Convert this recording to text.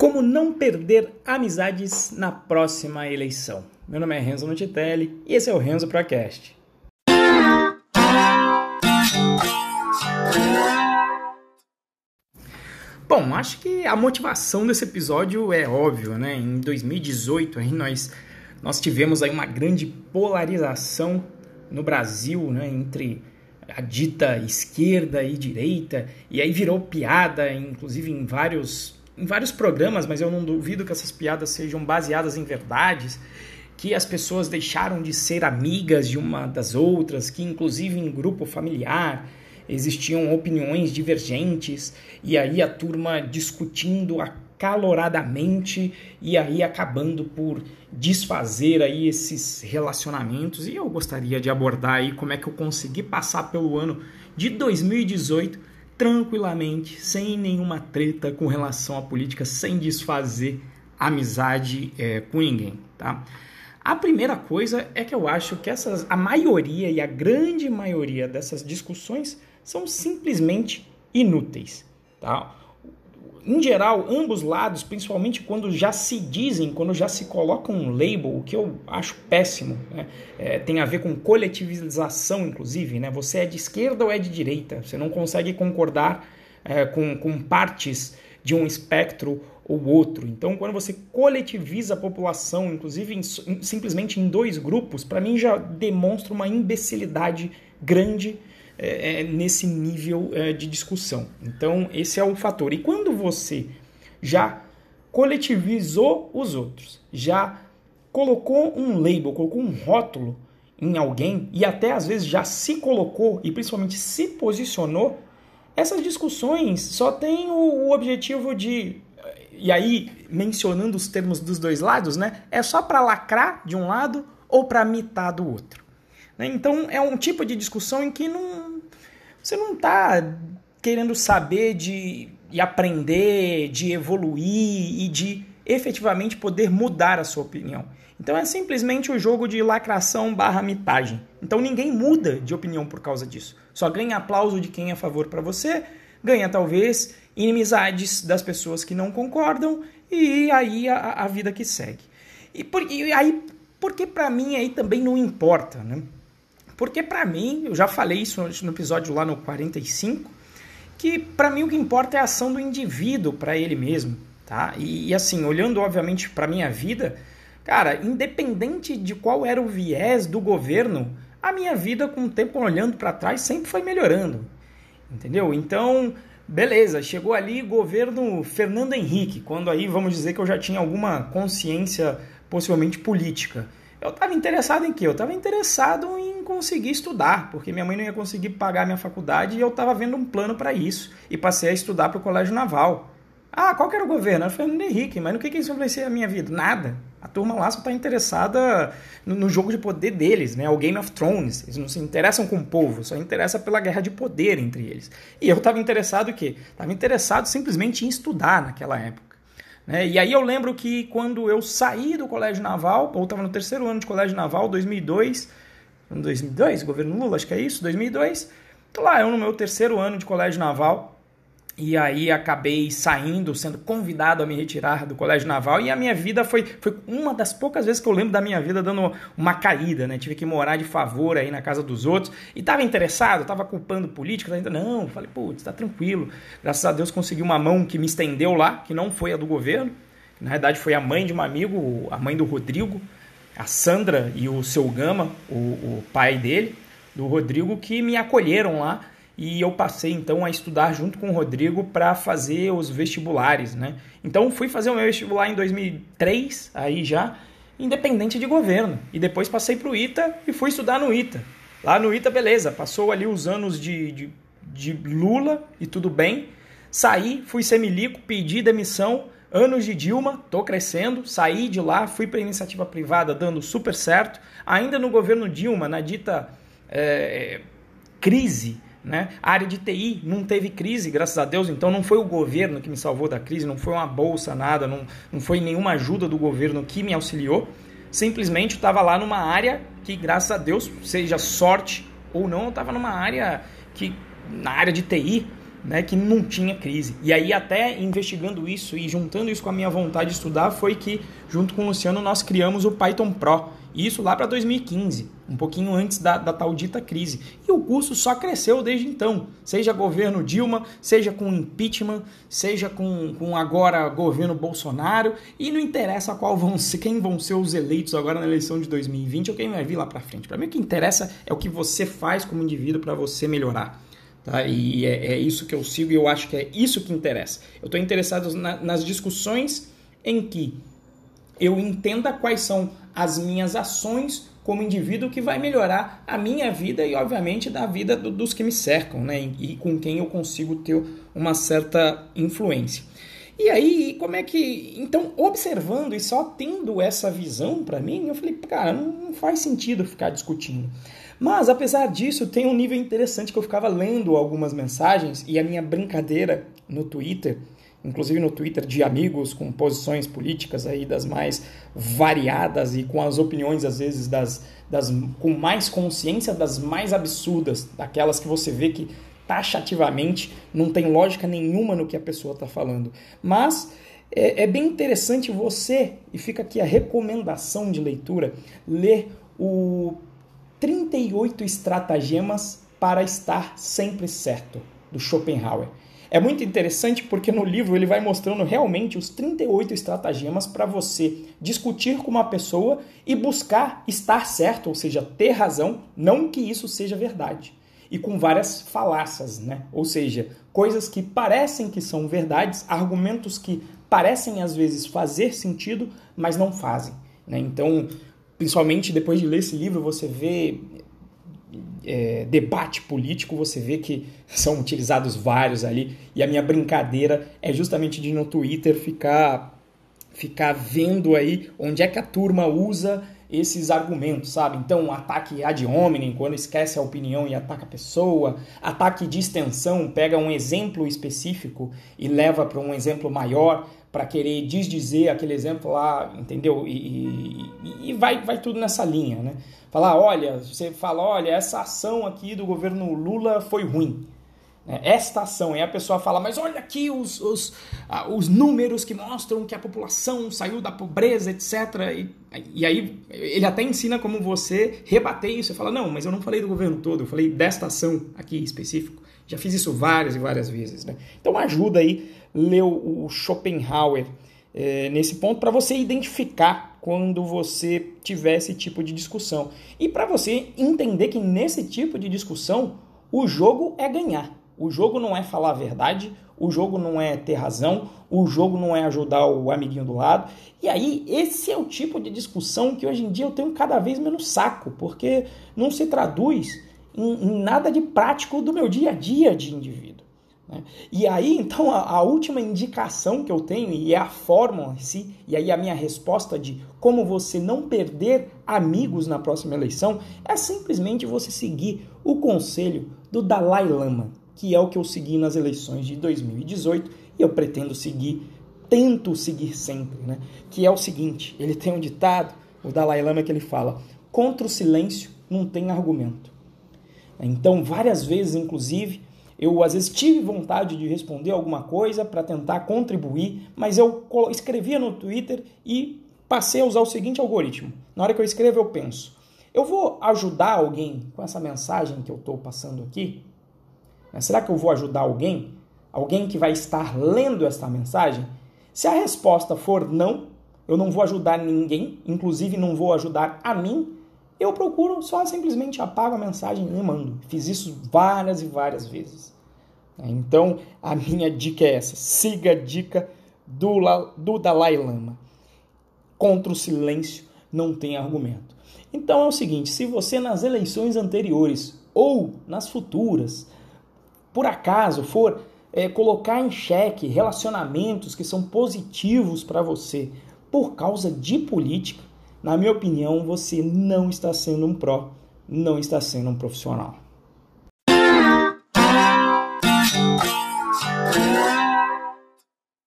Como não perder amizades na próxima eleição. Meu nome é Renzo Nutitelli e esse é o Renzo Procast. Bom, acho que a motivação desse episódio é óbvio, né? Em 2018 aí nós, nós tivemos aí uma grande polarização no Brasil, né? Entre a dita esquerda e direita, e aí virou piada, inclusive em vários em vários programas, mas eu não duvido que essas piadas sejam baseadas em verdades, que as pessoas deixaram de ser amigas de uma das outras, que inclusive em grupo familiar existiam opiniões divergentes, e aí a turma discutindo acaloradamente e aí acabando por desfazer aí esses relacionamentos. E eu gostaria de abordar aí como é que eu consegui passar pelo ano de 2018 tranquilamente, sem nenhuma treta com relação à política, sem desfazer amizade é, com ninguém, tá? A primeira coisa é que eu acho que essas, a maioria e a grande maioria dessas discussões são simplesmente inúteis, tá? Em geral, ambos lados, principalmente quando já se dizem, quando já se coloca um label, o que eu acho péssimo, né? é, tem a ver com coletivização, inclusive, né? Você é de esquerda ou é de direita? Você não consegue concordar é, com, com partes de um espectro ou outro. Então, quando você coletiviza a população, inclusive em, simplesmente em dois grupos, para mim já demonstra uma imbecilidade grande é, é, nesse nível é, de discussão. Então, esse é o fator. E quando você já coletivizou os outros, já colocou um label, colocou um rótulo em alguém e até às vezes já se colocou e principalmente se posicionou, essas discussões só têm o, o objetivo de e aí mencionando os termos dos dois lados, né? É só para lacrar de um lado ou para mitar do outro. Né? Então é um tipo de discussão em que não, você não está querendo saber de e aprender, de evoluir e de efetivamente poder mudar a sua opinião. Então é simplesmente o jogo de lacração barra mitagem. Então ninguém muda de opinião por causa disso. Só ganha aplauso de quem é a favor para você, ganha talvez inimizades das pessoas que não concordam e aí a, a vida que segue. E, por, e aí, porque para mim aí também não importa, né? Porque para mim, eu já falei isso no episódio lá no 45, que para mim o que importa é a ação do indivíduo para ele mesmo, tá? E, e assim, olhando obviamente para minha vida, cara, independente de qual era o viés do governo, a minha vida com o tempo olhando para trás sempre foi melhorando. Entendeu? Então, beleza, chegou ali governo Fernando Henrique, quando aí vamos dizer que eu já tinha alguma consciência possivelmente política. Eu estava interessado em quê? Eu estava interessado em conseguir estudar, porque minha mãe não ia conseguir pagar minha faculdade e eu estava vendo um plano para isso. E passei a estudar para o Colégio Naval. Ah, qual que era o governo? Era o Fernando Henrique, mas no que, que isso influencia a minha vida? Nada. A turma lá só está interessada no, no, jogo de poder deles, né? O Game of Thrones. Eles não se interessam com o povo, só interessa pela guerra de poder entre eles. E eu estava interessado em quê? Estava interessado simplesmente em estudar naquela época. Né? E aí eu lembro que quando eu saí do Colégio Naval, ou estava no terceiro ano de Colégio Naval, 2002, 2002, governo Lula, acho que é isso, 2002, tô lá eu no meu terceiro ano de Colégio Naval, e aí acabei saindo, sendo convidado a me retirar do colégio naval. E a minha vida foi, foi uma das poucas vezes que eu lembro da minha vida dando uma caída, né? Tive que morar de favor aí na casa dos outros. E tava interessado, tava culpando política, ainda não, falei, putz, tá tranquilo. Graças a Deus consegui uma mão que me estendeu lá, que não foi a do governo, na verdade foi a mãe de um amigo, a mãe do Rodrigo, a Sandra e o seu Gama, o, o pai dele, do Rodrigo, que me acolheram lá e eu passei então a estudar junto com o Rodrigo para fazer os vestibulares, né? Então fui fazer o meu vestibular em 2003, aí já, independente de governo. E depois passei para o ITA e fui estudar no ITA. Lá no ITA, beleza, passou ali os anos de, de, de Lula e tudo bem. Saí, fui semilico, pedi demissão, anos de Dilma, tô crescendo, saí de lá, fui para iniciativa privada dando super certo. Ainda no governo Dilma, na dita é, crise né? A área de TI não teve crise, graças a Deus, então não foi o governo que me salvou da crise, não foi uma bolsa, nada, não, não foi nenhuma ajuda do governo que me auxiliou. Simplesmente estava lá numa área que, graças a Deus, seja sorte ou não, eu estava numa área que, na área de TI, né, que não tinha crise. E aí, até investigando isso e juntando isso com a minha vontade de estudar, foi que, junto com o Luciano, nós criamos o Python Pro. Isso lá para 2015, um pouquinho antes da, da tal dita crise. E o curso só cresceu desde então. Seja governo Dilma, seja com impeachment, seja com, com agora governo Bolsonaro. E não interessa qual vão ser, quem vão ser os eleitos agora na eleição de 2020 ou quem vai vir lá para frente. Para mim, o que interessa é o que você faz como indivíduo para você melhorar. Tá? E é, é, isso que eu sigo e eu acho que é isso que interessa. Eu estou interessado na, nas discussões em que eu entenda quais são as minhas ações como indivíduo que vai melhorar a minha vida e, obviamente, da vida do, dos que me cercam, né? E, e com quem eu consigo ter uma certa influência. E aí, como é que. Então, observando e só tendo essa visão para mim, eu falei, cara, não faz sentido ficar discutindo. Mas, apesar disso, tem um nível interessante que eu ficava lendo algumas mensagens e a minha brincadeira no Twitter, inclusive no Twitter de amigos com posições políticas aí das mais variadas e com as opiniões, às vezes, das, das com mais consciência das mais absurdas, daquelas que você vê que taxativamente não tem lógica nenhuma no que a pessoa está falando. Mas é, é, bem interessante você, e fica aqui a recomendação de leitura, ler o 38 estratagemas para estar sempre certo, do Schopenhauer. É muito interessante porque no livro ele vai mostrando realmente os 38 estratagemas para você discutir com uma pessoa e buscar estar certo, ou seja, ter razão, não que isso seja verdade. E com várias falácias, né? Ou seja, coisas que parecem que são verdades, argumentos que parecem às vezes fazer sentido, mas não fazem. Né? Então, principalmente depois de ler esse livro, você vê é, debate político, você vê que são utilizados vários ali. E a minha brincadeira é justamente de no Twitter ficar, ficar vendo aí onde é que a turma usa esses argumentos, sabe? Então, ataque ad hominem, quando esquece a opinião e ataca a pessoa, ataque de extensão, pega um exemplo específico e leva para um exemplo maior para querer desdizer aquele exemplo lá, entendeu? E, e, e, vai, vai tudo nessa linha, né? Falar, olha, você fala, olha, essa ação aqui do governo Lula foi ruim. Né? Esta ação, e a pessoa fala, mas olha aqui os, os, os números que mostram que a população saiu da pobreza, etc. E, e aí ele até ensina como você rebater isso. Você fala, não, mas eu não falei do governo todo, eu falei desta ação aqui específico. Já fiz isso várias e várias vezes. Né? Então ajuda aí ler o Schopenhauer é, nesse ponto para você identificar quando você tiver esse tipo de discussão. E para você entender que nesse tipo de discussão o jogo é ganhar. O jogo não é falar a verdade, o jogo não é ter razão, o jogo não é ajudar o amiguinho do lado. E aí, esse é o tipo de discussão que hoje em dia eu tenho cada vez menos saco, porque não se traduz em, em nada de prático do meu dia a dia de indivíduo. Né? E aí, então, a, a, última indicação que eu tenho, e é a fórmula em si, e aí a minha resposta de como você não perder amigos na próxima eleição, é simplesmente você seguir o conselho do Dalai Lama, que é o que eu segui nas eleições de 2018 e eu pretendo seguir, tento seguir sempre, né? que é o seguinte: ele tem um ditado, o Dalai Lama, que ele fala: contra o silêncio não tem argumento. Então, várias vezes, inclusive, eu às vezes tive vontade de responder alguma coisa para tentar contribuir, mas eu escrevia no Twitter e passei a usar o seguinte algoritmo. Na hora que eu escrevo, eu penso: eu vou ajudar alguém com essa mensagem que eu estou passando aqui? Será que eu vou ajudar alguém? Alguém que vai estar lendo esta mensagem? Se a resposta for não, eu não vou ajudar ninguém, inclusive não vou ajudar a mim, eu procuro só simplesmente apago a mensagem e mando. Fiz isso várias e várias vezes. Então, a minha dica é essa: siga a dica do, do Dalai Lama. Contra o silêncio não tem argumento. Então é o seguinte: se você nas eleições anteriores ou nas futuras, por acaso for é, colocar em xeque relacionamentos que são positivos para você por causa de política, na minha opinião, você não está sendo um pró, não está sendo um profissional.